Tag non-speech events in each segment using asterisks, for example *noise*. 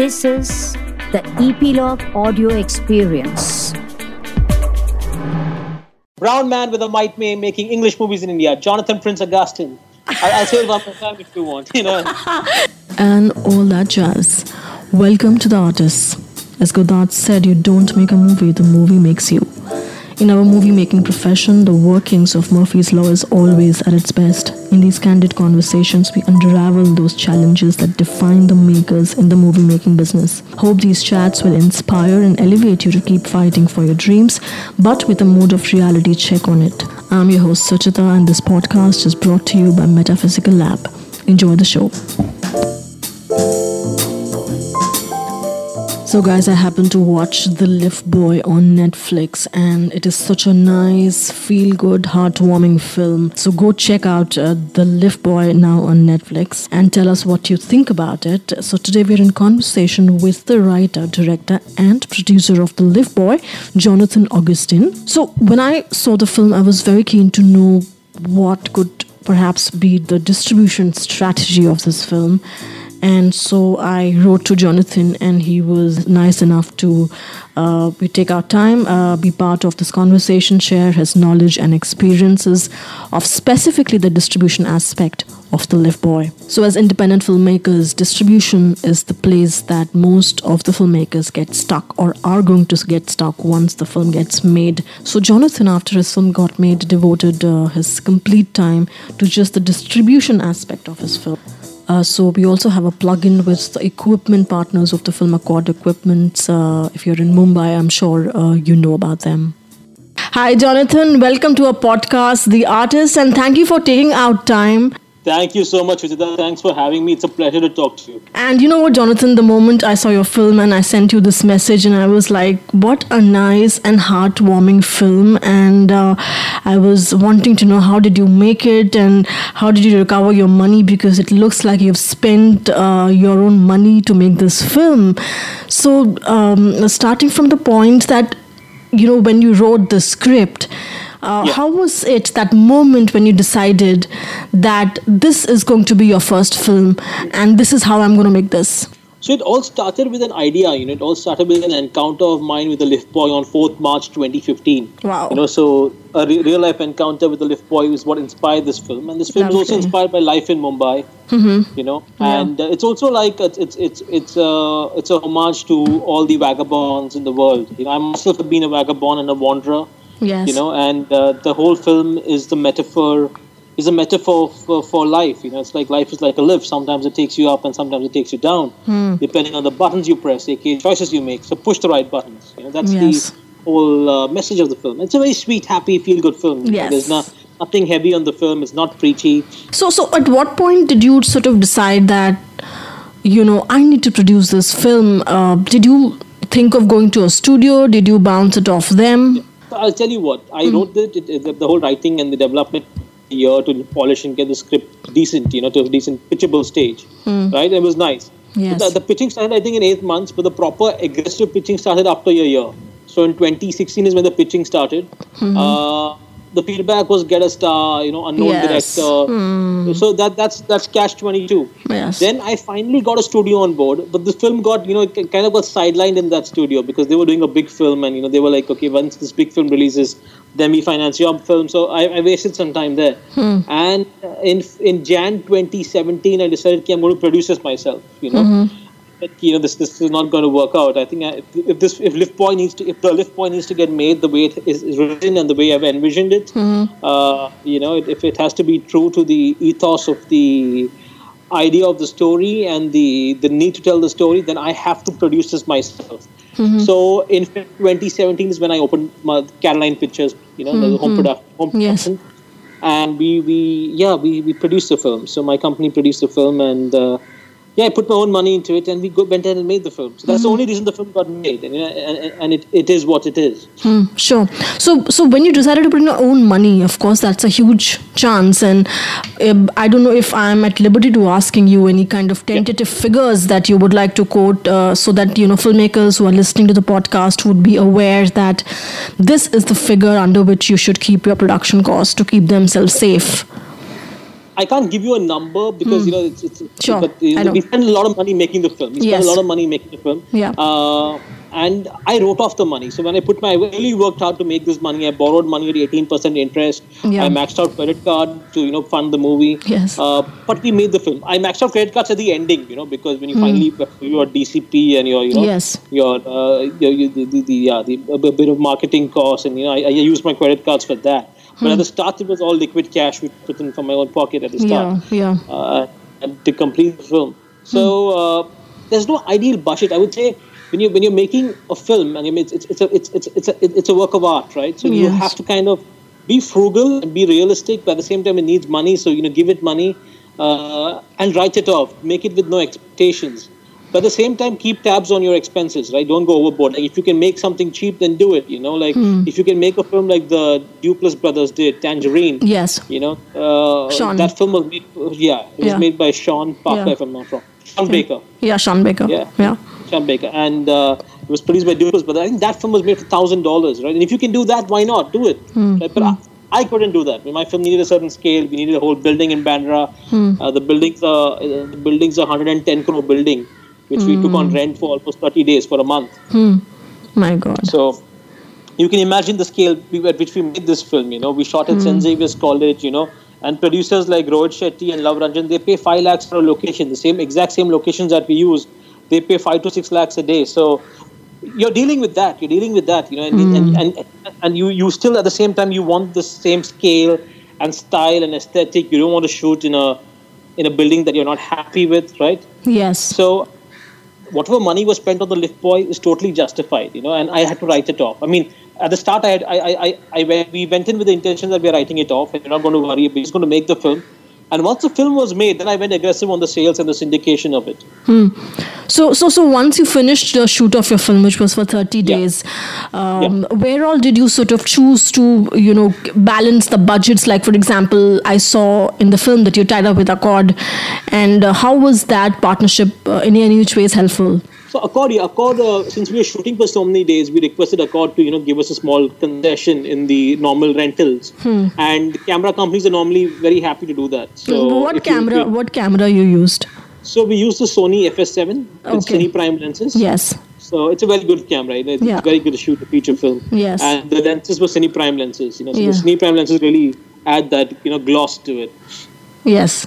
This is the Epilogue Audio Experience. Brown man with a might may making English movies in India, Jonathan Prince Augustin. I- I'll say it one more time if you want, you know. *laughs* and all that jazz. Welcome to the artists. As Godard said, you don't make a movie, the movie makes you. In our movie making profession, the workings of Murphy's Law is always at its best. In these candid conversations, we unravel those challenges that define the makers in the movie making business. Hope these chats will inspire and elevate you to keep fighting for your dreams, but with a mode of reality check on it. I'm your host, Suchita, and this podcast is brought to you by Metaphysical Lab. Enjoy the show. So, guys, I happened to watch The Lift Boy on Netflix, and it is such a nice, feel good, heartwarming film. So, go check out uh, The Lift Boy now on Netflix and tell us what you think about it. So, today we're in conversation with the writer, director, and producer of The Lift Boy, Jonathan Augustin. So, when I saw the film, I was very keen to know what could perhaps be the distribution strategy of this film and so I wrote to Jonathan, and he was nice enough to uh, we take our time, uh, be part of this conversation, share his knowledge and experiences of specifically the distribution aspect of the Lift Boy. So, as independent filmmakers, distribution is the place that most of the filmmakers get stuck or are going to get stuck once the film gets made. So, Jonathan, after his film got made, devoted uh, his complete time to just the distribution aspect of his film. Uh, so we also have a plug-in with the equipment partners of the film Accord Equipment. Uh, if you're in Mumbai, I'm sure uh, you know about them. Hi, Jonathan. Welcome to our podcast, The Artist, and thank you for taking out time Thank you so much, Suchita. Thanks for having me. It's a pleasure to talk to you. And you know what, Jonathan, the moment I saw your film and I sent you this message, and I was like, what a nice and heartwarming film. And uh, I was wanting to know how did you make it and how did you recover your money because it looks like you've spent uh, your own money to make this film. So, um, starting from the point that, you know, when you wrote the script, uh, yeah. How was it that moment when you decided that this is going to be your first film and this is how I'm going to make this? So it all started with an idea, you know. It all started with an encounter of mine with a Lift Boy on 4th March 2015. Wow. You know, so a re- real life encounter with a Lift Boy is what inspired this film, and this film Lovely. is also inspired by life in Mumbai. Mm-hmm. You know, yeah. and uh, it's also like it's it's it's it's uh, it's a homage to all the vagabonds in the world. You know, I myself have been a vagabond and a wanderer. Yes. You know, and uh, the whole film is the metaphor is a metaphor for, for life. You know, it's like life is like a lift. Sometimes it takes you up, and sometimes it takes you down, hmm. depending on the buttons you press, aka choices you make. So push the right buttons. You know, that's yes. the whole uh, message of the film. It's a very sweet, happy, feel-good film. Yes. There's not nothing heavy on the film. It's not preachy. So, so at what point did you sort of decide that, you know, I need to produce this film? Uh, did you think of going to a studio? Did you bounce it off them? Yeah. I'll tell you what. I mm. wrote the, the, the whole writing and the development year to polish and get the script decent, you know, to a decent pitchable stage. Mm. Right? It was nice. Yes. The, the, pitching started, I think, in eight months, but the proper aggressive pitching started after a year. So in 2016 is when the pitching started. Mm-hmm. Uh, the feedback was get a star, you know, unknown yes. director. Mm. So that that's that's catch twenty two. Yes. Then I finally got a studio on board, but the film got you know kind of got sidelined in that studio because they were doing a big film and you know they were like, okay, once this big film releases, then we finance your film. So I, I wasted some time there. Hmm. And in in Jan 2017, I decided okay, I'm going to produce this myself. You know. Mm-hmm you know this this is not going to work out. I think I, if this if lift boy needs to if the lift boy needs to get made the way it is, written and the way I've envisioned it, mm-hmm. uh, you know, if it has to be true to the ethos of the idea of the story and the the need to tell the story, then I have to produce this myself. Mm-hmm. So in 2017 is when I opened my Caroline Pictures, you know, mm-hmm. the home, produ- home yes. production, and we we yeah we we produced the film. So my company produced the film and. Uh, yeah, I put my own money into it, and we go, went ahead and made the film. So that's mm-hmm. the only reason the film got made, and, and, and it, it is what it is. Hmm, sure. So so when you decided to put in your own money, of course, that's a huge chance, and um, I don't know if I'm at liberty to asking you any kind of tentative yeah. figures that you would like to quote, uh, so that you know filmmakers who are listening to the podcast would be aware that this is the figure under which you should keep your production costs to keep themselves safe. I can't give you a number because you know it's, it's Sure, But you know, we spent a lot of money making the film. We spent Yes. a lot of money making the film. Yeah. Uh, and I wrote off the money. So when I put my, I really worked hard to make this money. I borrowed money at 18% interest. Yeah. I maxed out credit card to you know fund the movie. Yes. Uh, but we made the film. I maxed out credit cards at the ending, you know, because when you finally your DCP and your you know Hmm. Yes. your uh, your, your the, the, the yeah the a bit of marketing costs and you know I, I used my credit cards for that. But Hmm. at the start, it was all liquid cash we put in from my own pocket at the start Yeah, yeah. uh, and to complete the film. So uh, there's no ideal budget. I would say when you when you're making a film, and you mean, it's it's it's a it's it's it's a, it's a work of art, right? So you have to kind of be frugal and be realistic, but at the same time, it needs money. So you know, give it money uh, and write it off. Make it with no expectations. But at the same time, keep tabs on your expenses, right? Don't go overboard. Like if you can make something cheap, then do it. You know, like Hmm. if you can make a film like the Duplass brothers did, Tangerine. Yes. You know, uh, Sean. that film was made. Yeah, it was Yeah. made by Sean Parker, Yeah. if I'm not wrong. Sean Baker. Yeah, Sean Baker. Yeah. Yeah. Sean Baker, and uh, it was produced by Duplass. But I think that film was made for thousand dollars, right? And if you can do that, why not do it? Hmm. Right? But I, I couldn't do that. My film needed a certain scale. We needed a whole building in Bandra. Hmm. Uh, the buildings are uh, the buildings are 110 crore building, which we took Hmm. on rent for almost 30 days for a month. Hmm. My God. So you can imagine the scale we- at which we made this film. You know, we shot hmm. at St. Xavier's College. You know, and producers like Rohit Shetty and Love Ranjan, they pay five lakhs for a location. The same exact same locations that we use, they pay five to six lakhs a day. So you're dealing with that. You're dealing with that. You know, and and, hmm. and and you you still at the same time you want the same scale and style and aesthetic. You don't want to shoot in a in a building that you're not happy with, right? Yes. So whatever money was spent on the lift boy is totally justified, you know, and I had to write it off. I mean, at the start, I had, I, I, I, I we went in with the intention that we're writing it off and we're not going to worry, we're just going to make the film. And once the film was made, then I went aggressive on the sales and the syndication of it. Hmm. So, so, so once you finished the shoot of your film, which was for 30 Yeah. days, um, where all did you sort of choose to, you know, balance the budgets? Like, for example, I saw in the film that you tied up with Accord, and uh, how was that partnership uh, in any which ways helpful? So Accord, yeah, Accord, uh, since we were shooting for so many days, we requested Accord to, you know, give us a small concession in the normal rentals. And camera companies are normally very happy to do that. So what camera? you- what camera you used? So we use the Sony FS7 with Okay. Cine Prime lenses. Yes. So it's a very good camera. You know, it's Yeah. very good to shoot a feature film. Yes. And the lenses were Cine Prime lenses. You know, so Yeah. the Cine Prime lenses really add that you know gloss to it. Yes.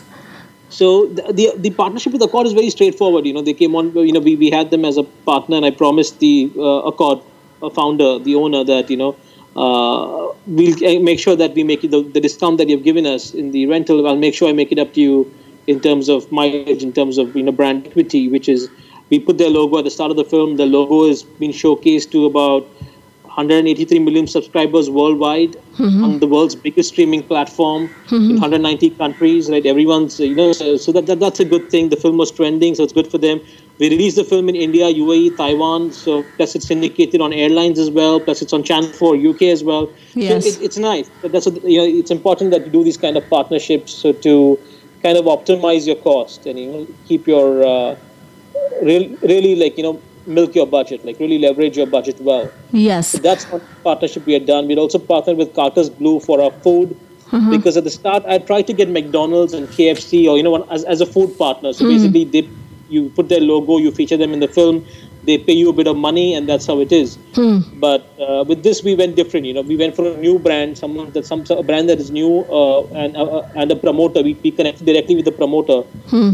So the, the the partnership with Accord is very straightforward. You know, they came on. You know, we, we had them as a partner, and I promised the uh, Accord uh, founder, the owner, that you know. Uh, we'll uh, make sure that we make it the, the discount that you've given us in the rental. I'll make sure I make it up to you in terms of mileage, in terms of you know brand equity, which is we put their logo at the start of the film. The logo has been showcased to about 183 million subscribers worldwide on the world's biggest streaming platform in 190 countries. Right, everyone's you know so, so that, that that's a good thing. The film was trending, so it's good for them. We released the film in India, UAE, Taiwan. So plus it's syndicated on airlines as well. Plus it's on Channel 4 UK as well. Yes. So it, it's nice. But that's what, you know it's important that you do these kind of partnerships so to kind of optimize your cost and you know keep your uh, real, really like you know milk your budget, like really leverage your budget well. Yes. That's one partnership we had done. We'd also partnered with Carter's Blue for our food mm-hmm. because at the start I tried to get McDonald's and KFC or you know as, as a food partner. So mm. basically, they you put their logo, you feature them in the film. They pay you a bit of money, and that's how it is. But uh, with this, we went different. You know, we went for a new brand, someone that some a brand that is new, uh, and uh, uh, and a promoter. We, we connected directly with the promoter,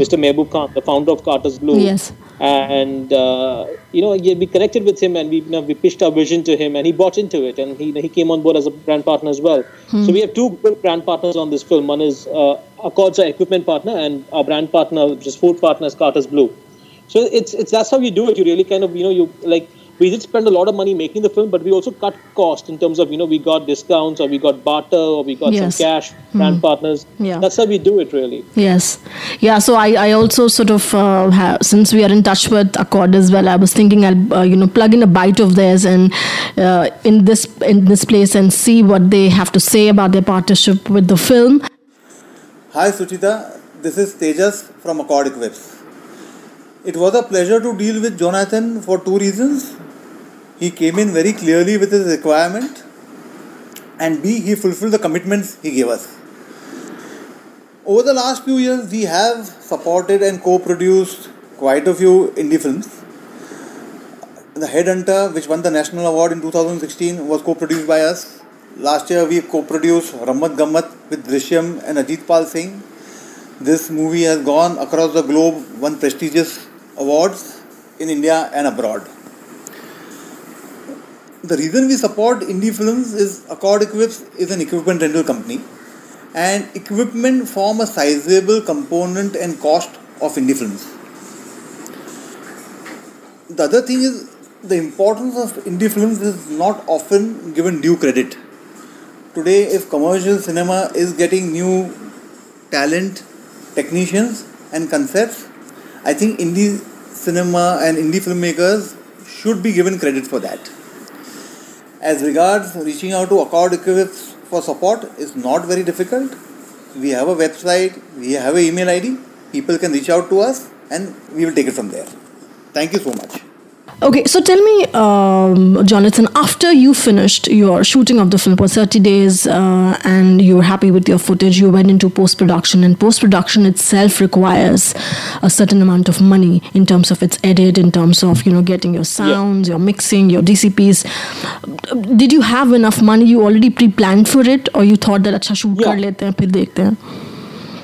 Mr. Mehboob Khan, the founder of Carter's Blue Yes. and uh, you know we connected with him and we you know, we pitched our vision to him and he bought into it and he he came on board as a brand partner as well. So we have two good brand partners on this film. One is uh, Accord's our equipment partner and our brand partner, which is food partner, is Carter's Blue. So it's it's that's how you do it. You really kind of you know you like we did spend a lot of money making the film, but we also cut cost in terms of you know we got discounts or we got barter or we got Yes. some cash brand partners. Yeah. That's how we do it really. Yes, yeah. So I, I also sort of uh, have, since we are in touch with Accord as well, I was thinking I'll uh, you know plug in a bite of theirs and uh, in this in this place and see what they have to say about their partnership with the film. Hi Suchita, this is Tejas from Accord Equips. It was a pleasure to deal with Jonathan for two reasons. He came in very clearly with his requirement, and B, he fulfilled the commitments he gave us. Over the last few years, we have supported and co-produced quite a few indie films. The Headhunter, which won the National Award in 2016, was co-produced by us. Last year, we co-produced Rammat Gammat with Drishyam and Ajit Pal Singh. This movie has gone across the globe, won prestigious awards in India and abroad. The reason we support indie films is Accord Equips is an equipment rental company and equipment form a sizable component and cost of indie films. The other thing is the importance of indie films is not often given due credit. Today, if commercial cinema is getting new talent, technicians, and concepts, I think indie cinema and indie filmmakers should be given credit for that. As regards reaching out to Accord Equips for support is not very difficult. We have a website, we have an email ID. People can reach out to us and we will take it from there. Thank you so much. Okay, so tell me, um, Jonathan, after you finished your shooting of the film for 30 days uh, and you were happy with your footage, you went into post production, and post production itself requires a certain amount of money in terms of its edit, in terms of you know getting your sounds, yeah. your mixing, your DCPs. Did you have enough money? You already pre planned for it, or you thought that, acha, shoot yeah. kar lete hain, phir dekhte?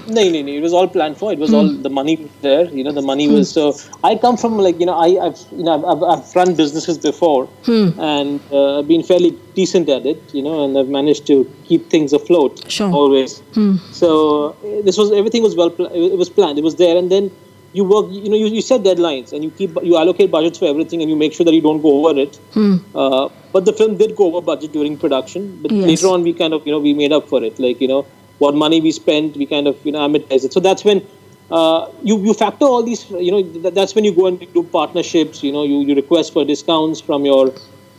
No, no, no. It was all planned for. It was mm. all the money there. You know, the money mm. was so. I come from like you know, I, have you know, I've, I've run businesses before, mm. and uh, been fairly decent at it. You know, and I've managed to keep things afloat sure. always. Hmm. So uh, this was everything was well. Pl- it was planned. It was there, and then you work. You know, you, you set deadlines and you keep you allocate budgets for everything, and you make sure that you don't go over it. Hmm. Uh, but the film did go over budget during production. But yes. later on, we kind of you know we made up for it. Like you know what money we spent, we kind of you know amortize it. So that's when uh, you you factor all these. You know that's when you go and do partnerships. You know you you request for discounts from your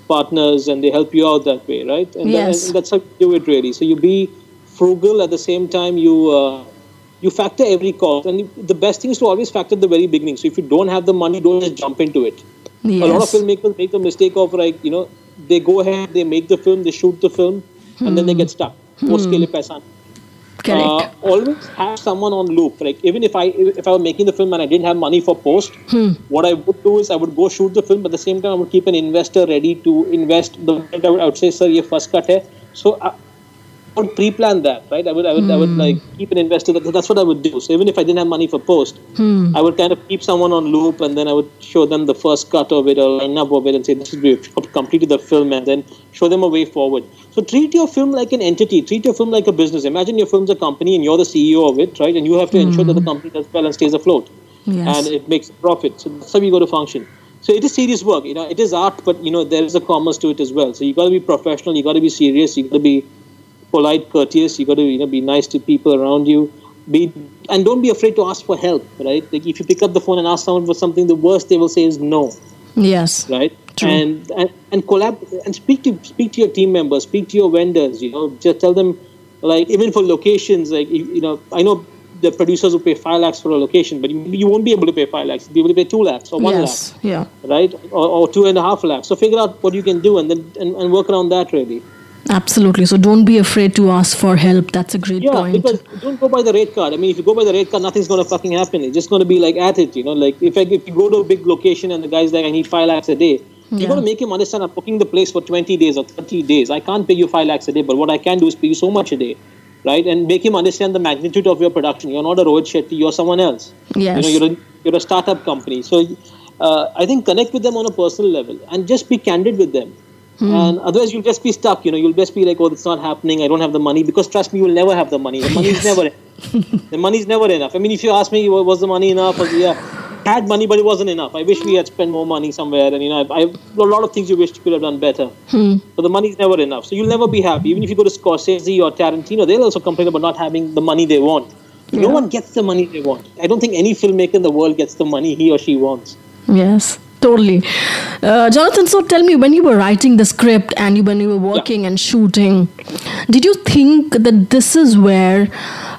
partners, and they help you out that way, right? And, yes. that, and that's how you do it really. So you be frugal at the same time. You uh, you factor every cost, and the best thing is to always factor at the very beginning. So if you don't have the money, don't just jump into it. Yes. A lot of filmmakers make the mistake of like you know they go ahead, they make the film, they shoot the film, hmm. and then they get stuck. Hmm. Uh, always have someone on loop. Like even if I if I were making the film and I didn't have money for post, hmm. what I would do is I would go shoot the film, but at the same time I would keep an investor ready to invest. The I would, I would say, sir, ye first cut hai. So I, would pre-plan that, right? I would, I would, I would hmm. like keep an investor. That, that's what I would do. So even if I didn't have money for post, hmm. I would kind of keep someone on loop, and then I would show them the first cut of it or line up of it, and say this is we've completed the film, and then show them a way forward. So treat your film like an entity. Treat your film like a business. Imagine your film's a company, and you're the CEO of it, right? And you have to ensure that the hmm. company does well and stays afloat, yes. and it makes profit. So that's how you go to function. So it is serious work. You know, it is art, but you know there is a commerce to it as well. So you got to be professional. You got to be serious. You got to be polite, courteous. You got to you know be nice to people around you. Be and don't be afraid to ask for help. Right? Like if you pick up the phone and ask someone for something, the worst they will say is no. Yes. Right. True. And, and and collab and speak to speak to your team members, speak to your vendors. You know, just tell them like even for locations, like you know, I know the producers will pay five lakhs for a location, but you, you won't be able to pay five lakhs. You'll be able to pay two lakhs or one yes, lakh. Yeah. Right? Or, or two and a half lakhs. So figure out what you can do and then and, and work around that really. Absolutely. So don't be afraid to ask for help. That's a great yeah, point. because don't go by the rate card. I mean, if you go by the rate card, nothing's going to fucking happen. It's just going to be like at it, you know. Like if I, if you go to a big location and the guy's like, I need five lakhs a day, yeah. you got to make him understand I'm booking the place for 20 days or 30 days. I can't pay you five lakhs a day, but what I can do is pay you so much a day, right? And make him understand the magnitude of your production. You're not a Rohit Shetty. You're someone else. Yes. You know, you're a you're a startup company. So uh, I think connect with them on a personal level and just be candid with them. Hmm. And otherwise, you'll just be stuck. You know, you'll just be like, "Oh, it's not happening. I don't have the money." Because trust me, you'll never have the money. The money's yes. never. *laughs* the money's never enough. I mean, if you ask me, was the money enough? Was, yeah, had money, but it wasn't enough. I wish we had spent more money somewhere. And you know, I, I a lot of things you wish you could have done better. Hmm. But the money's never enough. So you'll never be happy. Even if you go to Scorsese or Tarantino, they'll also complain about not having the money they want. Yeah. No one gets the money they want. I don't think any filmmaker in the world gets the money he or she wants. Yes totally. Uh, jonathan so tell me when you were writing the script and you, when you were working yeah. and shooting did you think that this is where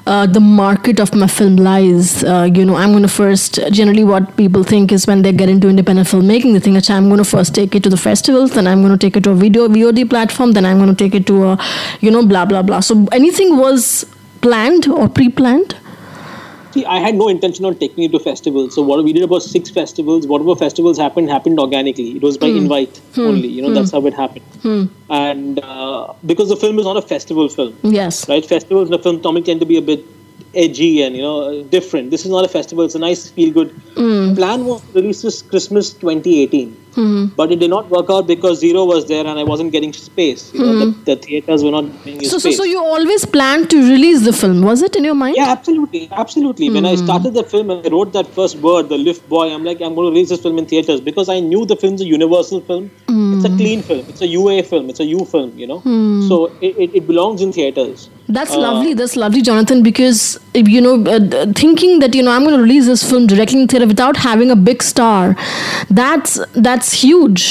uh, the market of my film lies? Uh, you know i'm going to first generally what people think is when they get into independent filmmaking they think i'm going to first take it to the festivals then i'm going to take it to a video vod platform then i'm going to take it to a you know blah blah blah. So anything was planned or pre-planned see, I had no intention on taking it to festivals. So what we did about six festivals. Whatever festivals happened happened organically. It was by hmm. invite hmm. only. You know, that's hmm. how it happened. And uh, because the film is not a festival film, Yes. right? Festivals in the film comic tend to be a bit edgy and you know different. This is not a festival; it's a nice feel good. Hmm. Plan was to release this Christmas 2018, hmm. but it did not work out because Zero was there and I wasn't getting space. You know, the, hmm. the theaters were not giving So, so, space. so you always planned to release the film, was it in your mind? Yeah, absolutely, absolutely. When I started the film and I wrote that first word, the lift boy, I'm like, I'm going to release this film in theaters because I knew the film's a universal film. It's a clean film. It's a UA film. It's a U film. You know, so it, it, it belongs in theaters. That's Uh, lovely. That's lovely, Jonathan. Because you know, uh, thinking that you know I'm going to release this film directly in theater without having a big star, that's that's huge.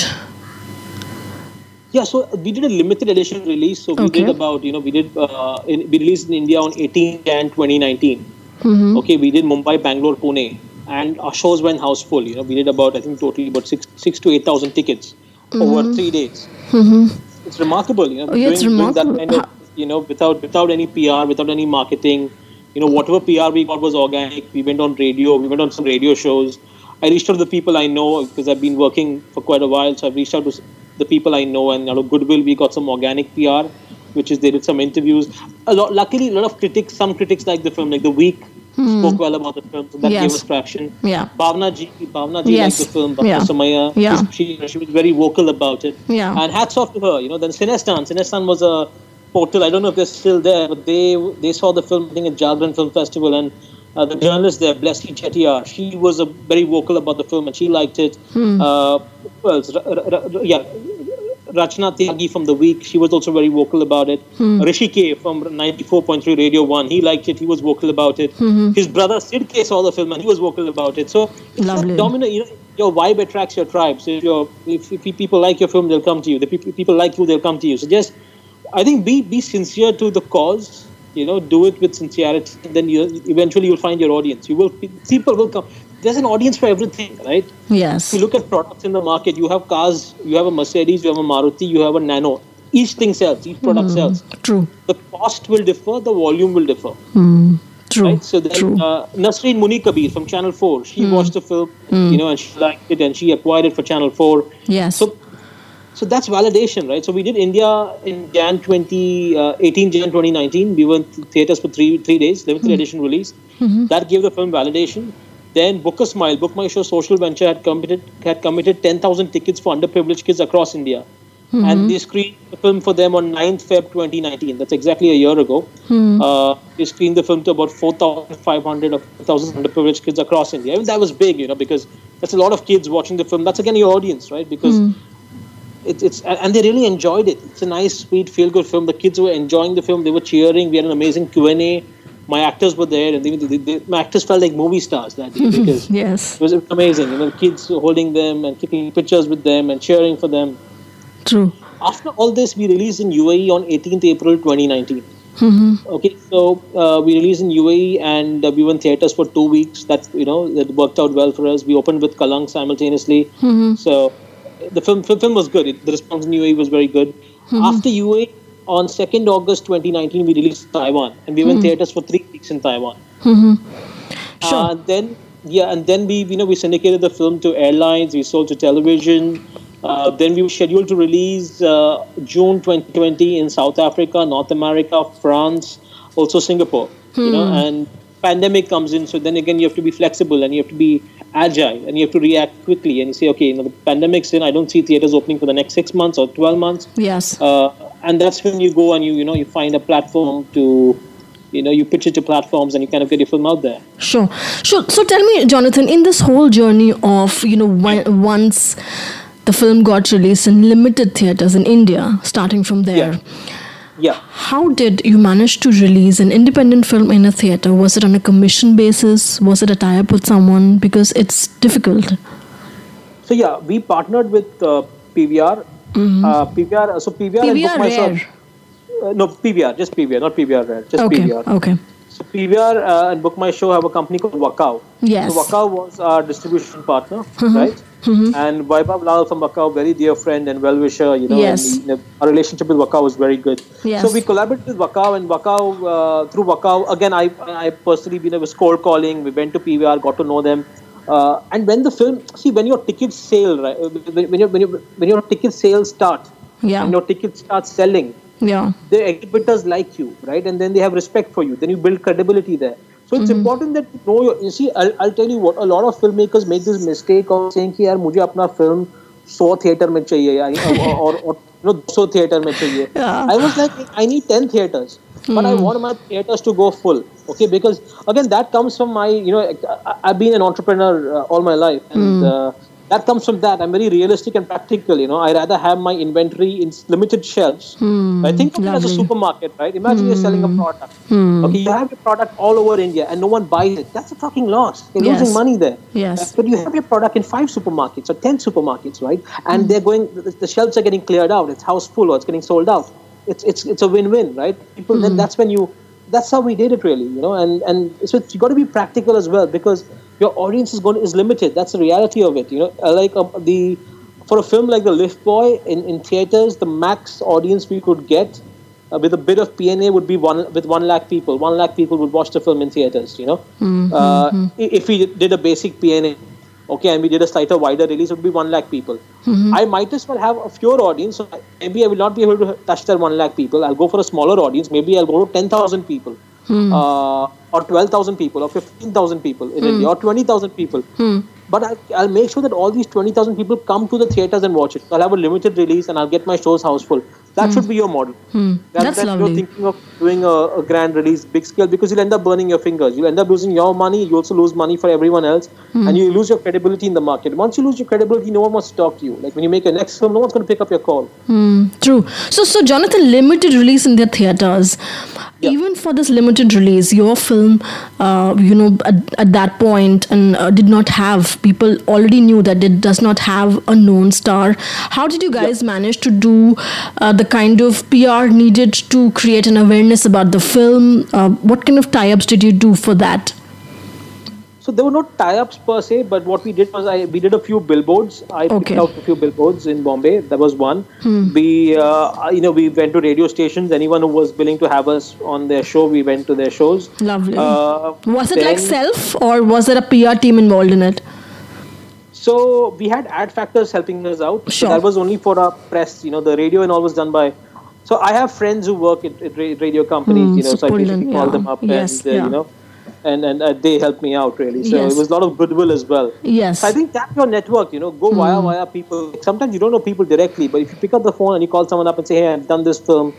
Yeah, so we did a limited edition release. So we Okay. did about, you know, we did, uh, in, we released in India on 18 Jan 2019. Okay, we did Mumbai, Bangalore, Pune, and our shows went house full. You know, we did about, I think, totally about six, six to 8,000 tickets over mm-hmm. three days. Mm-hmm. It's remarkable, you know, Oh, yeah, it's doing, doing that kind of, you know, without without any PR, without any marketing. You know, whatever PR we got was organic. We went on radio, we went on some radio shows. I reached out to the people I know because I've been working for quite a while. So I've reached out to the people I know, and out of goodwill, we got some organic PR, which is they did some interviews. A lot, luckily, a lot of critics, some critics like the film, like the Week, spoke well about the film, so that gave Hmm. Us traction. Yeah. Bhavna ji, Bhavna ji Yes. liked the film. Bhavna Yeah. Somaya, Yeah. she she was very vocal about it. Yeah. And hats off to her. You know, then Cinestan. Cinestan was a portal. I don't know if they're still there, but they they saw the film I think at Jagran Film Festival, and uh, the journalist there, Blessy Chettiar, she was a very vocal about the film, and she liked it. Hmm. Uh, well, yeah. Rachna Tyagi from The Week, she was also very vocal about it. Hmm. Rishi K from 94.3 Radio 1, he liked it, he was vocal about it. Hmm. His brother Sid K saw the film and he was vocal about it. So it's Lovely. that dominant, you know, your vibe attracts your tribe. So if, if, if people like your film, they'll come to you. The people, people like you, they'll come to you. So just, I think be, be sincere to the cause. You know, do it with sincerity. Then you eventually you'll find your audience. You will people will come. There's an audience for everything, right? Yes. If you look at products in the market, you have cars, you have a Mercedes, you have a Maruti, you have a Nano. Each thing sells, each product hmm, sells. True. The cost will differ, the volume will differ. Hmm, true. Right? So then True. uh, Nasreen Muni Kabir from Channel 4, she hmm. watched the film, you know, and she liked it and she acquired it for Channel 4. yes. So so that's validation, right? So we did India in Jan 2018, uh, Jan 2019. We were in theaters for three three days, limited edition release. Mm-hmm. That gave the film validation. Then Book a Smile, Book My Show Social Venture had committed had committed 10,000 tickets for underprivileged kids across India. Mm-hmm. And they screened the film for them on 9th Feb 2019. That's exactly a year ago. Mm-hmm. Uh, they screened the film to about 4,500 of 1,000 underprivileged kids across India. I mean, that was big, you know, because that's a lot of kids watching the film. That's again your audience, right? Because mm-hmm. it's it's and they really enjoyed it. It's a nice, sweet, feel-good film. The kids were enjoying the film. They were cheering. We had an amazing Q and A. My actors were there, and they, they, my actors felt like movie stars that day *laughs* because *laughs* yes. it was amazing. You know, kids holding them and taking pictures with them and cheering for them. True. After all this, we released in UAE on 18th April 2019. Okay, so uh, we released in UAE and uh, we were in theaters for two weeks. That you know that worked out well for us. We opened with Kalank simultaneously. So the film film was good. It, the response in UAE was very good. After UAE, on 2nd August 2019, we released Taiwan, and we were in theaters for three weeks in Taiwan. Sure. Uh, then yeah, and then we you know we syndicated the film to airlines. We sold to television. Uh, then we were scheduled to release uh, June 2020 in South Africa, North America, France, also Singapore. You know, and pandemic comes in, so then again you have to be flexible and you have to be agile and you have to react quickly and you say, okay, you know, the pandemic's in. I don't see theaters opening for the next six months or 12 months Yes. uh, and that's when you go and you you know you find a platform to you know you pitch it to platforms and you kind of get your film out there Sure, sure. So tell me, Jonathan, in this whole journey of you know once the film got released in limited theaters in India, starting from there, Yeah. Yeah how did you manage to release an independent film in a theater? Was it on a commission basis? Was it a tie-up with someone? Because it's difficult. so yeah we partnered with uh, pvr uh, pvr so pvr, and PVR Book My Show- Rare. uh, no pvr just pvr not pvr rare just Okay. pvr Okay. so pvr uh, and book my show have a company called wakao Yes. so wakao was our distribution partner right and Vaibhav Lal from Wakao, very dear friend and well wisher. You know, Yes. and, you know, our relationship with Wakao was very good. Yes. So we collaborated with Wakao, and Wakao uh, through Wakao again. I I personally been was cold calling. We went to PVR, got to know them. Uh, and when the film, see, when your tickets sale, right? When, when, your, when, your, when your ticket sales start, Yeah. and your tickets start selling, Yeah. the exhibitors like you, right? And then they have respect for you. Then you build credibility there. So it's important that you know your. You see, I'll, I'll tell you what. A lot of filmmakers make this mistake of saying कि यार मुझे अपना film 100 theater में चाहिए या or or, or you know 200 theater में चाहिए. Yeah. I was like, I need 10 theaters, but I want my theaters to go full. Okay, because again that comes from my you know I, I've been an entrepreneur uh, all my life and. Uh, that comes from that. I'm very realistic and practical. You know, I rather have my inventory in limited shelves. Hmm, I think of it as a supermarket, right? Imagine you're selling a hmm. product. Hmm. Okay, you have your product all over India and no one buys it. That's a fucking loss. You're Yes. losing money there. Yes. But you have your product in five supermarkets or ten supermarkets, right? And they're going. The, the shelves are getting cleared out. It's house full or it's getting sold out. It's it's it's a win-win, right? People. Then that's when you. That's how we did it, really. You know, and and so you got to be practical as well because your audience is going is limited. That's the reality of it. You know, Uh, like um, the for a film like The Lift Boy in, in theaters, the max audience we could get uh, with a bit of PNA would be one with one lakh people. One lakh people would watch the film in theaters. You know, uh, if we did a basic PNA, okay, and we did a slighter wider release, it would be one lakh people. I might as well have a fewer audience. So maybe I will not be able to touch that one lakh people. I'll go for a smaller audience. Maybe I'll go to ten thousand people. Hmm. Uh, or 12,000 people, or 15,000 people in hmm. India, or 20,000 people. Hmm. But I'll, I'll make sure that all these 20,000 people come to the theaters and watch it. I'll have a limited release and I'll get my shows house That should be your model. Rather That's than, You're thinking of doing a, a grand release, big scale, because you'll end up burning your fingers. You'll end up losing your money. You also lose money for everyone else, and you lose your credibility in the market. Once you lose your credibility, no one wants to talk to you. Like when you make your next film, no one's going to pick up your call. True. So, so Jonathan, limited release in their theaters. Even for this limited release, your film, uh, you know, at, at that point, and uh, did not have people already knew that it does not have a known star. How did you guys manage to do uh, the kind of PR needed to create an awareness about the film? Uh, what kind of tie-ups did you do for that? So there were no tie-ups per se, but what we did was I we did a few billboards. I Okay. picked out a few billboards in Bombay. That was one. Hmm. We uh, you know we went to radio stations. Anyone who was willing to have us on their show, we went to their shows. Lovely. Uh, was it like self, or was there a PR team involved in it? So we had Adfactors helping us out. Sure. So that was only for our press. You know, the radio and all was done by. So I have friends who work at, at radio companies. Hmm, you know, so I basically call them up Yes, and uh, yeah. you know, and and uh, they helped me out really. So Yes. it was a lot of goodwill as well. Yes. So I think tap your network. You know, go Hmm. via via people. Sometimes you don't know people directly, but if you pick up the phone and you call someone up and say, "Hey, I've done this film,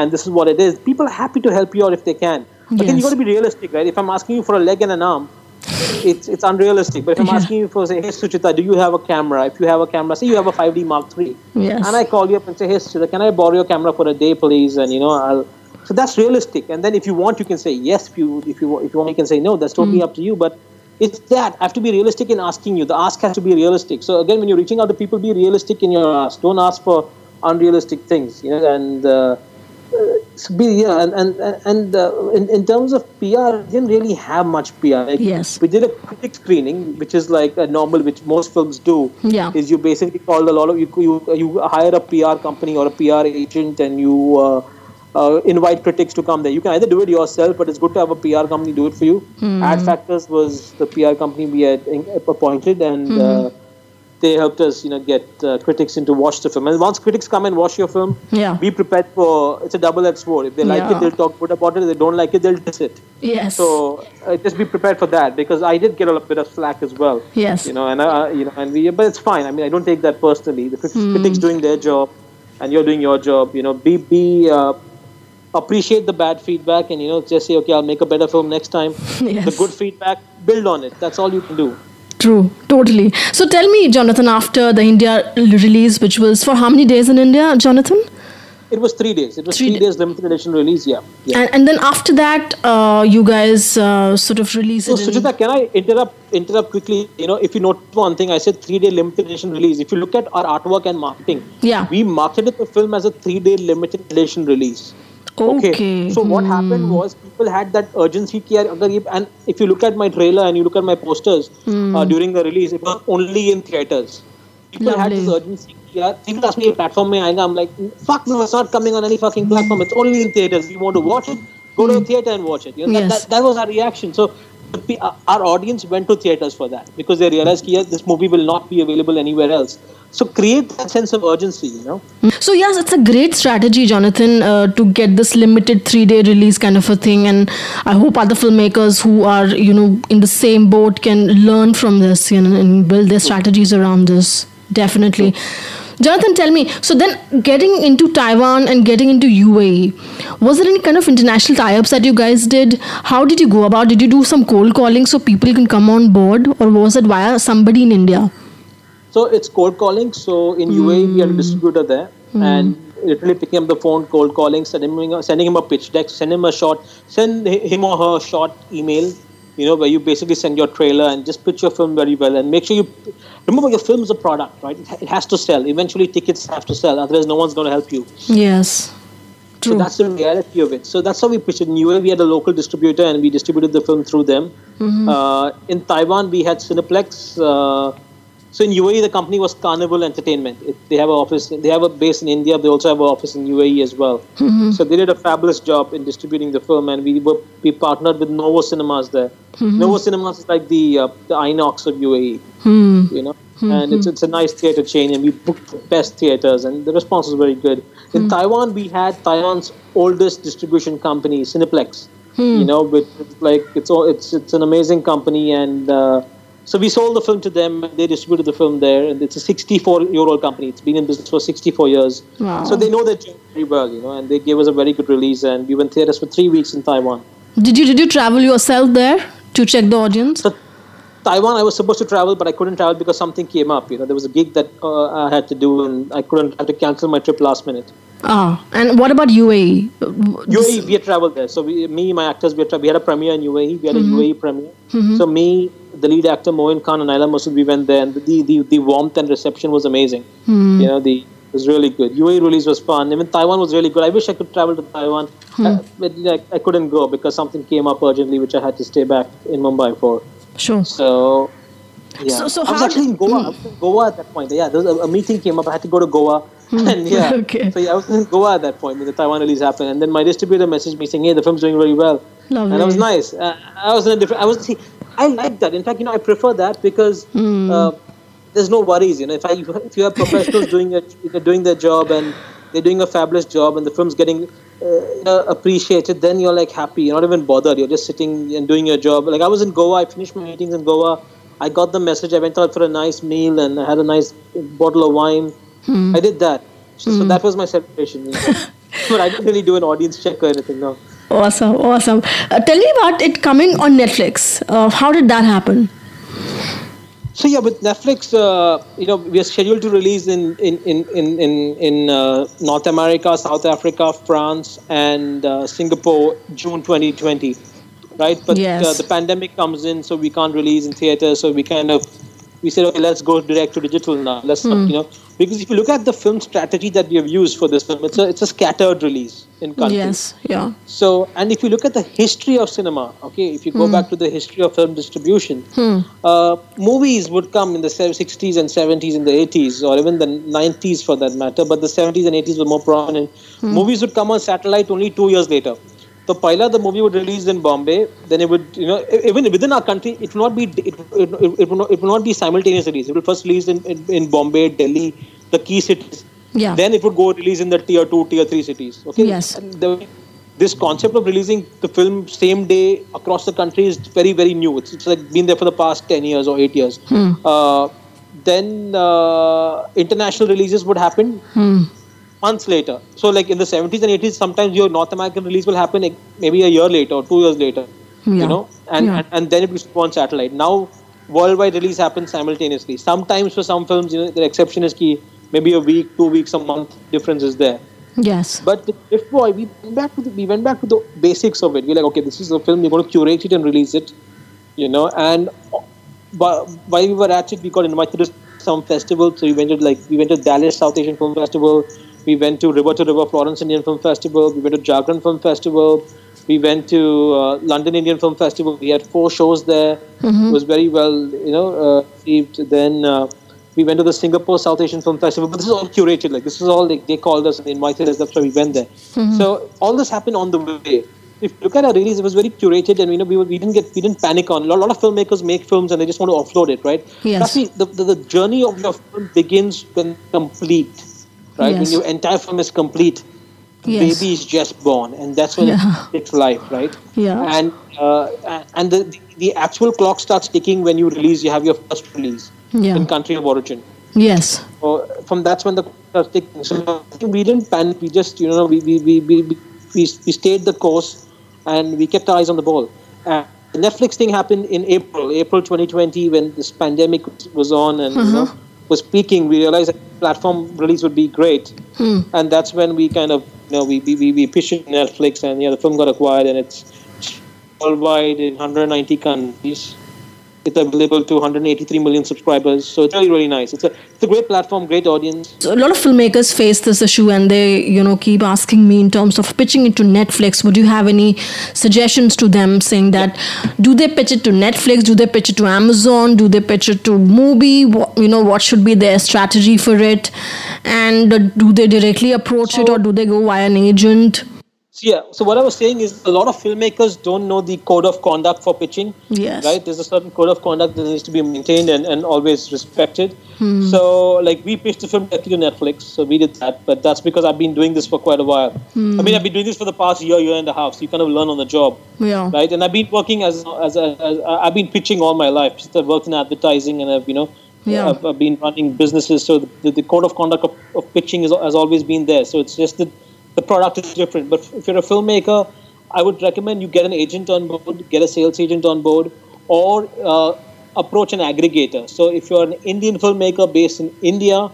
and this is what it is," people are happy to help you out if they can. But then you Yes. got to be realistic, right? If I'm asking you for a leg and an arm, it's it's unrealistic. But if I'm Yeah. asking you for say, hey Suchita, do you have a camera? If you have a camera, say you have a 5D Mark III, Yes. and I call you up and say, hey Suchita, can I borrow your camera for a day, please? And you know, I'll. So that's realistic. And then if you want, you can say yes. If you if you if you want, you can say no. That's totally up to you. But it's that I have to be realistic in asking you. The ask has to be realistic. So again, when you're reaching out to people, be realistic in your ask. Don't ask for unrealistic things. You know, and. Uh, be yeah, and and and uh, in, in terms of PR, we didn't really have much PR. Like, Yes. we did a critic screening, which is like a normal, which most films do. Yeah. is you basically call a lot of you you you hire a PR company or a PR agent, and you uh, uh, invite critics to come there. You can either do it yourself, but it's good to have a PR company do it for you. Hmm. Adfactors was the PR company we had in- appointed, and. Hmm. They helped us, you know, get uh, critics in to watch the film. And once critics come and watch your film, Yeah. be prepared for it's a double-edged sword. If they like Yeah. it, they'll talk good about it. If they don't like it, they'll diss it. Yes. So uh, just be prepared for that because I did get a bit of slack as well. Yes. You know, and uh, you know, and we, but it's fine. I mean, I don't take that personally. The crit- Hmm. critics doing their job, and you're doing your job. You know, be be. Uh, appreciate the bad feedback and you know just say okay i'll make a better film next time *laughs* Yes. the good feedback build on it that's all you can do True, totally. So tell me, Jonathan, after the India release, which was for how many days in India, Jonathan? it was three days it was Three three, days limited edition release yeah, yeah. And, and then after that, uh, you guys uh, sort of released So, it. in- can I interrupt interrupt quickly? You know, if you note one thing, I said three day limited edition release. If you look at our artwork and marketing, Yeah. we marketed the film as a three day limited edition release. Okay. So hmm. what happened was people had that urgency care and if you look at my trailer and you look at my posters uh, hmm. uh, during the release, it was only in theaters. People Lovely. had this urgency care. People asked me platform mein. I'm like, fuck no, it's not coming on any fucking platform. It's only in theaters. If you want to watch it, go to a hmm. theater and watch it. You know, yes. that, that, that was our reaction. So our audience went to theaters for that because they realized, yeah, this movie will not be available anywhere else. So create that sense of urgency, you know. So yes, it's a great strategy, Jonathan, uh, to get this limited three-day release kind of a thing, and I hope other filmmakers who are you know in the same boat can learn from this, you know, and build their strategies around this. Definitely. Jonathan, tell me. So then, getting into Taiwan and getting into UAE, was there any kind of international tie-ups that you guys did? How did you go about? Did you do some cold calling so people can come on board, or was it via somebody in India? So it's cold calling. So in UAE, we had a hmm. distributor there, hmm. and literally picking up the phone, cold calling, sending him, sending him a pitch deck, send him a short, send him or her a short email. You know, where you basically send your trailer and just pitch your film very well, and make sure you remember your film is a product, right? It has to sell. Eventually, tickets have to sell. Otherwise, no one's going to help you. Yes. True. So that's the reality of it. So that's how we pitched it. In UAE, we had a local distributor and we distributed the film through them. Uh, in Taiwan, we had Cineplex. Uh, so in UAE, the company was Carnival Entertainment. It, they have an office. They have a base in India. They also have an office in UAE as well. So they did a fabulous job in distributing the film, and we were we partnered with Novo Cinemas there. Novo Cinemas is like the uh, the Inox of UAE Hmm. you know. And it's, it's a nice theater chain, and we booked the best theaters, and the response was very good. In Taiwan, we had Taiwan's oldest distribution company, Cineplex. You know, which like it's all it's it's an amazing company, and uh, so we sold the film to them. They distributed the film there, and it's a 64 year old company. It's been in business for 64 years, Wow. so they know their job very well, you know. And they gave us a very good release, and we went theaters for three weeks in Taiwan. Did you did you travel yourself there to check the audience? So Taiwan, I was supposed to travel, but I couldn't travel because something came up. You know, there was a gig that uh, I had to do, and I couldn't. I had to cancel my trip last minute. Ah, and what about UAE? UAE, we had traveled there. So we, me, my actors, we had, tra- we had a premiere in UAE. We had a UAE premiere. So me, the lead actor Moin Khan and Nyla Masood, we went there, and the, the the warmth and reception was amazing. You know, the was really good. UAE release was fun. Even Taiwan was really good. I wish I could travel to Taiwan, uh, but like, I couldn't go because something came up urgently, which I had to stay back in Mumbai for. Sure. So, yeah. So- so I was how actually in Goa. I was in Goa at that point. Yeah, there was a, a meeting came up. I had to go to Goa. *laughs* And yeah, *laughs* Okay. so yeah, I was in Goa at that point when the Taiwan release happened. And then my distributor messaged me saying, "Hey, the film's doing really well." Lovely. And that was nice. Uh, I was in a different. I was see. I like that. In fact, you know, I prefer that because uh, there's no worries. You know, if I if you have professionals doing it, doing their job and they're doing a fabulous job and the film's getting uh, you know, appreciated, then you're like happy. You're not even bothered. You're just sitting and doing your job. Like I was in Goa. I finished my meetings in Goa. I got the message. I went out for a nice meal and I had a nice bottle of wine. I did that. So, so that was my celebration. you know. *laughs* but I didn't really do an audience check or anything. No. Awesome, awesome. Uh, tell me about it coming on Netflix. Uh, how did that happen? So yeah, with Netflix, uh, you know, we are scheduled to release in in in in in, in uh, North America, South Africa, France, and uh, Singapore, June 2020, right? But Yes. uh, the pandemic comes in, so we can't release in theaters. So we kind of we said, okay, let's go direct to digital now. Let's not, hmm. you know, because if you look at the film strategy that we have used for this film, it's a it's a scattered release in countries. Yes, yeah. So, and if you look at the history of cinema, okay, if you go hmm. back to the history of film distribution, hmm. uh, movies would come in the 60s and 70s and the 80s, or even the 90s for that matter, but the 70s and 80s were more prominent. Movies would come on satellite only two years later. So, Paila, the movie would release in Bombay, then it would, you know, even within our country, it will not be, it, it, it, will, not, it will not be simultaneous release. It will first release in, in, in Bombay, Delhi, the key cities. Yeah. Then it would go release in the tier two, tier three cities. Okay. Yes. The, this concept of releasing the film same day across the country is very, very new. It's, it's like been there for the past ten years or eight years. Hmm. Uh, then uh, international releases would happen months later. So, like in the 70s and 80s, sometimes your North American release will happen like, maybe a year later or two years later. Yeah. You know, and, Yeah. and and then it will go on satellite. Now, worldwide release happens simultaneously. Sometimes for some films, you know, the exception is key. Maybe a week, two weeks, a month difference is there. Yes. But Lift Boy, we went back to the, we went back to the basics of it. We're like, okay, this is a film. We're going to curate it and release it, you know. And wh- while we were at it, we got invited to some festivals. So we went to like we went to Dallas South Asian Film Festival. We went to River to River Florence Indian Film Festival. We went to Jagran Film Festival. We went to uh, London Indian Film Festival. We had four shows there. It was very well, you know, uh, received. Then uh, We went to the Singapore South Asian Film Festival, but this is all curated. Like this is all like, they called us and they invited us. That's why we went there. So all this happened on the way. If you look at our release, it was very curated, and you know we, were, we didn't get we didn't panic on. A lot, a lot of filmmakers make films and they just want to offload it, right? Yes. Me, the, the, the journey of your film begins when complete, right? When your entire film is complete, the Yes. baby is just born, and that's when Yeah. it takes life, right? Yeah. And uh, and the the actual clock starts ticking when you release. You have your first release Yeah. in country of origin. Yes. So from that's when the clock starts ticking. So we didn't panic. We just you know we we we we, we, we, stayed the course, and we kept our eyes on the ball. And the Netflix thing happened in April, April 2020, when this pandemic was on and you know was peaking. We realized that platform release would be great, hmm. and that's when we kind of you know we we, we, we pitched it Netflix, and yeah, the film got acquired, and it's worldwide in 190 countries. It's available to 183 million subscribers, so it's really really nice. It's a it's a great platform, great audience. So a lot of filmmakers face this issue and they, you know, keep asking me in terms of pitching it to Netflix. Would you have any suggestions to them saying that do they pitch it to Netflix? Do they pitch it to Amazon? Do they pitch it to MUBI? What, you know, what should be their strategy for it? And uh, do they directly approach it or do they go via an agent? Yeah, so what I was saying is a lot of filmmakers don't know the code of conduct for pitching. Yes. Right? There's a certain code of conduct that needs to be maintained and, and always respected. Hmm. So like we pitched the film directly to Netflix, so we did that. But that's because I've been doing this for quite a while. Hmm. I mean I've been doing this for the past year, year and a half. So you kind of learn on the job. Yeah. Right? And I've been working as as, as, as I've been pitching all my life. Just I've worked in advertising and I've you know Yeah. I've, I've been running businesses. So the, the code of conduct of, of pitching is, has always been there. So it's just that the product is different. But if you're a filmmaker, I would recommend you get an agent on board, get a sales agent on board, or uh, approach an aggregator. So if you're an Indian filmmaker based in India,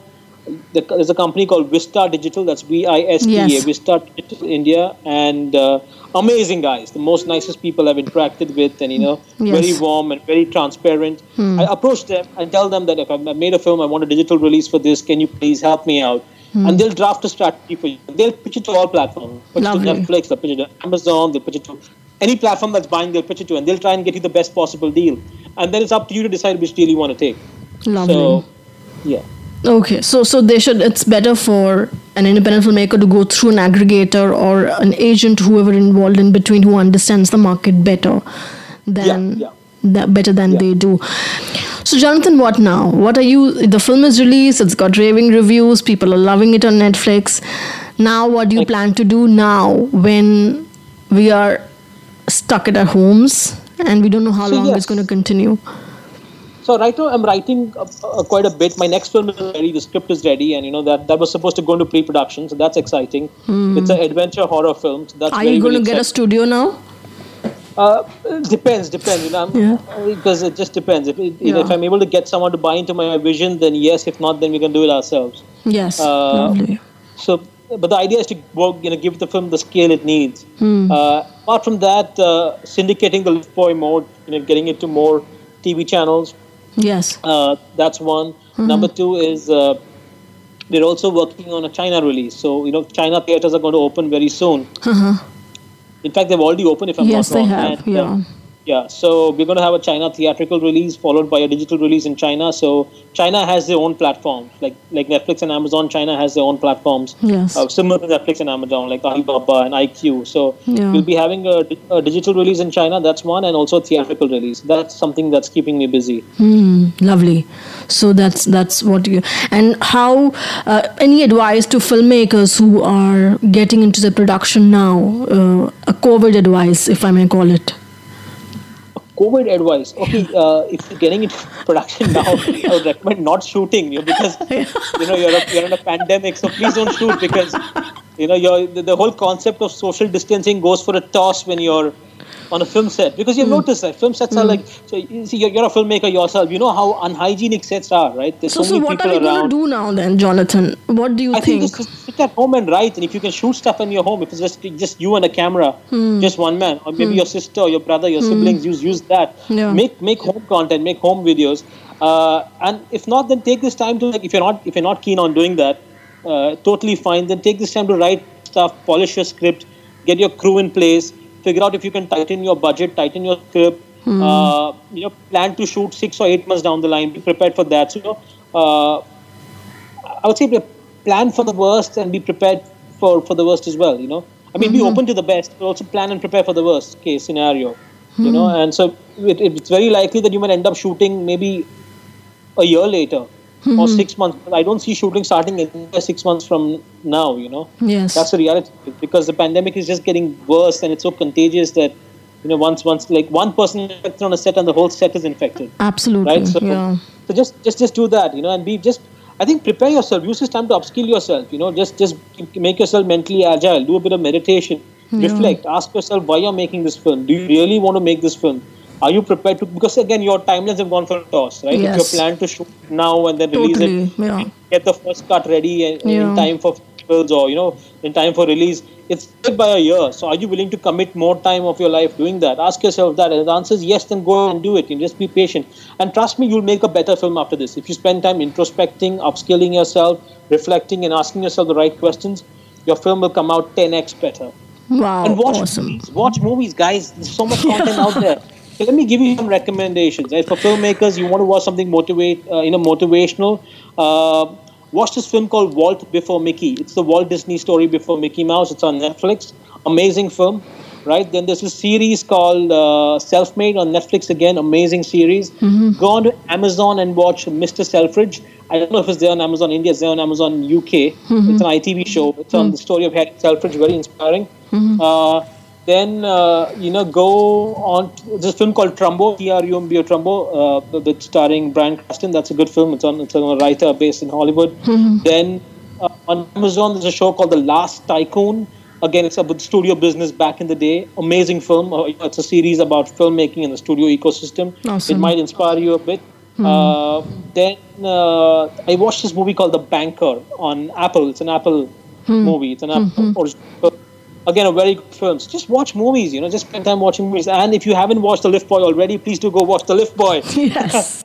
there's a company called Vista Digital. That's V-I-S-T-A, Yes. Vista Digital India, and uh, amazing guys, the most nicest people I've interacted with, and you know, Yes. very warm and very transparent. I approach them and tell them that if I've made a film, I want a digital release for this. Can you please help me out? Hmm. And they'll draft a strategy for you. They'll pitch it to all platforms. Pitch Lovely. it to Netflix, they'll pitch it to Amazon, they'll pitch it to any platform that's buying, they'll pitch it to, and they'll try and get you the best possible deal. And then it's up to you to decide which deal you want to take. Lovely. So, yeah. Okay, so so they should. It's better for an independent filmmaker to go through an aggregator or an agent, whoever involved in between, who understands the market better than yeah. That better than Yeah. they do. So, Jonathan, what now? What are you? The film is released. It's got raving reviews. People are loving it on Netflix. Now, what do you plan to do now when we are stuck at our homes and we don't know how So, long yes. it's going to continue? So right now I'm writing uh, uh, quite a bit. My next film is ready. The script is ready, and you know that that was supposed to go into pre-production, so that's exciting. It's an adventure horror film. So that's. Are very, you going to get a studio now? Uh, depends, depends. You know, Yeah. because it just depends. If, it, Yeah. if I'm able to get someone to buy into my vision, then yes. If not, then we can do it ourselves. Yes. Uh, Lovely. So, but the idea is to work, you know, give the film the scale it needs. Hmm. Uh, apart from that, uh, syndicating the Boy more, you know, getting it to more TV channels. Yes. Uh, that's one. Number two is uh, they're also working on a China release. So you know, China theaters are going to open very soon. Uh-huh. In fact, they've already opened. If I'm Yes, not they wrong. have. And, uh, yeah. Yeah. So we're going to have a China theatrical release followed by a digital release in China. So China has their own platform, like like Netflix and Amazon. China has their own platforms. Yes. Uh, similar to Netflix and Amazon, like Alibaba and IQ. So Yeah. we'll be having a, a digital release in China. That's one, and also a theatrical release. That's something that's keeping me busy. Hmm, lovely. So that's that's what you and how uh, any advice to filmmakers who are getting into the production now, uh, a COVID advice, if I may call it. COVID advice. Okay, uh, if you're getting into production now, *laughs* I would recommend not shooting. You because *laughs* you know you're a, you're in a pandemic, so please don't shoot because you know the, the whole concept of social distancing goes for a toss when you're on a film set because you've noticed that film sets are like so you see you're, you're a filmmaker yourself you know how unhygienic sets are right there's So, so, so what are we going to do now then, Jonathan? What do you I think think? sit at home and write, and if you can shoot stuff in your home, if it's just just you and a camera, Hmm. just one man, or maybe your sister, or your brother, your siblings, use use that. Yeah. Make make home content, make home videos, uh, and if not, then take this time to like if you're not if you're not keen on doing that, uh, totally fine. Then take this time to write stuff, polish your script, get your crew in place, figure out if you can tighten your budget, tighten your script. Uh, you know, plan to shoot six or eight months down the line. Be prepared for that. So, you know, uh, I would say plan for the worst and be prepared for, for the worst as well. You know, I mean, be open to the best, but also plan and prepare for the worst case scenario. You know, and so it, it's very likely that you might end up shooting maybe a year later or mm-hmm. six months. I don't see shooting starting in six months from now. You know, Yes. that's the reality. Because the pandemic is just getting worse and it's so contagious that you know once once like one person infected on a set and the whole set is infected. Absolutely. right? So, yeah. so just just just do that you know and be just i think prepare yourself. Use this time to upskill yourself you know just just make yourself mentally agile. Do a bit of meditation. Reflect. Ask yourself why you're making this film? Do you really want to make this film are you prepared to because again your timelines have gone for a toss right if you plan to shoot now and then release Totally. it Yeah. get the first cut ready in, Yeah. in time for festivals or you know in time for release it's by a year so are you willing to commit more time of your life doing that ask yourself that and the answer is yes then go and do it and just be patient and trust me you'll make a better film after this if you spend time introspecting upskilling yourself reflecting and asking yourself the right questions your film will come out 10x better Wow. and watch awesome. movies. Watch movies, guys. There's so much *laughs* content out there. So let me give you some recommendations. Right? For filmmakers, you want to watch something motivate, uh, you know, motivational. Uh, watch this film called Walt Before Mickey. It's the Walt Disney story before Mickey Mouse. It's on Netflix. Amazing film, right? Then there's a series called uh, Self Made on Netflix. Again, amazing series. Go on to Amazon and watch Mr. Selfridge. I don't know if it's there on Amazon India. It's there on Amazon UK. It's an ITV show. It's on the story of Harry Selfridge. Very inspiring. Uh, then uh, you know go on. To, a film called Trumbo, T-R-U-M-B-O, Trumbo, uh, that's starring Bryan Cranston. That's a good film. It's on. It's on a writer based in Hollywood. Then uh, on Amazon, there's a show called The Last Tycoon. Again, it's about studio business back in the day. Amazing film. Uh, it's a series about filmmaking and the studio ecosystem. Awesome. It might inspire you a bit. Uh, then uh, I watched this movie called The Banker on Apple. It's an Apple movie. It's an Apple original. Again, a very good film. So just watch movies. You know, just spend time watching movies. And if you haven't watched The Lift Boy already, please do go watch The Lift Boy. *laughs* Yes.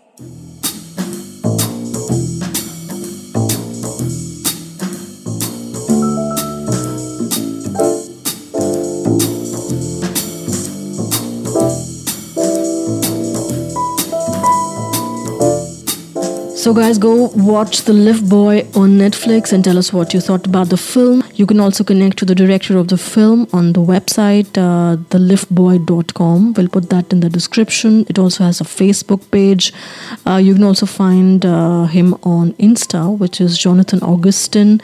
So, guys, go watch The Lift Boy on Netflix and tell us what you thought about the film. You can also connect to the director of the film on the website, uh, theliftboy.com. We'll put that in the description. It also has a Facebook page. Uh, you can also find uh, him on Insta, which is Jonathan Augustin,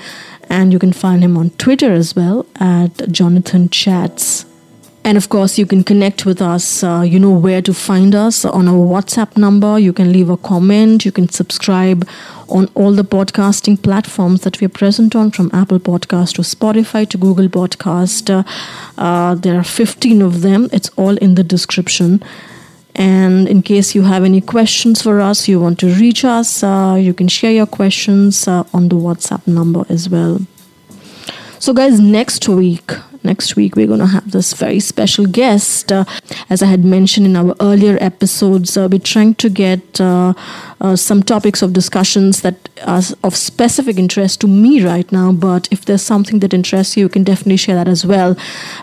and you can find him on Twitter as well at Jonathan Chats. And of course, you can connect with us. Uh, you know where to find us on our WhatsApp number. You can leave a comment. You can subscribe on all the podcasting platforms that we are present on, from Apple Podcast to Spotify to Google Podcast. Uh, uh, there are 15 of them. It's all in the description. And in case you have any questions for us, you want to reach us, uh, you can share your questions uh, on the WhatsApp number as well. So, guys, next week, next week we're going to have this very special guest. Uh, as I had mentioned in our earlier episodes, uh, we're trying to get uh, uh, some topics of discussions that are of specific interest to me right now. But if there's something that interests you, you can definitely share that as well.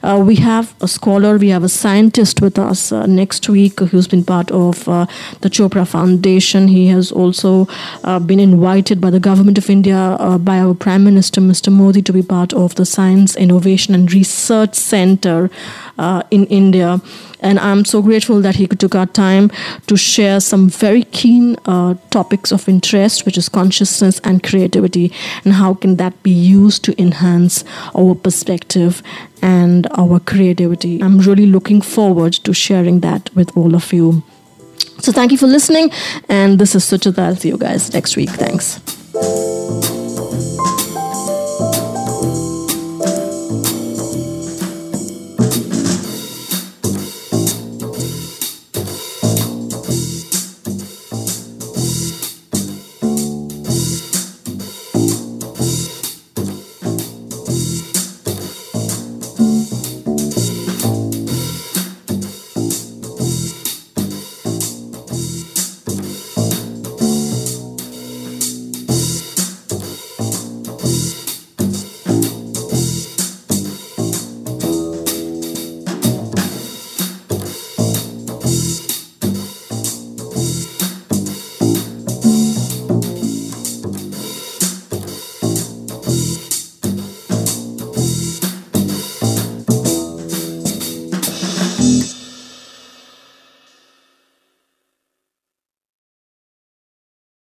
Uh, we have a scholar, we have a scientist with us uh, next week who's been part of uh, the Chopra Foundation. He has also uh, been invited by the government of India, uh, by our Prime Minister, Mr. Modi, to be part of the Science, Innovation and Research Center uh, in India. And I'm so grateful that he took our time to share some very keen uh, topics of interest, which is consciousness and creativity, and how can that be used to enhance our perspective and our creativity. I'm really looking forward to sharing that with all of you. So thank you for listening, and this is Suchita. I'll see you guys next week. Thanks.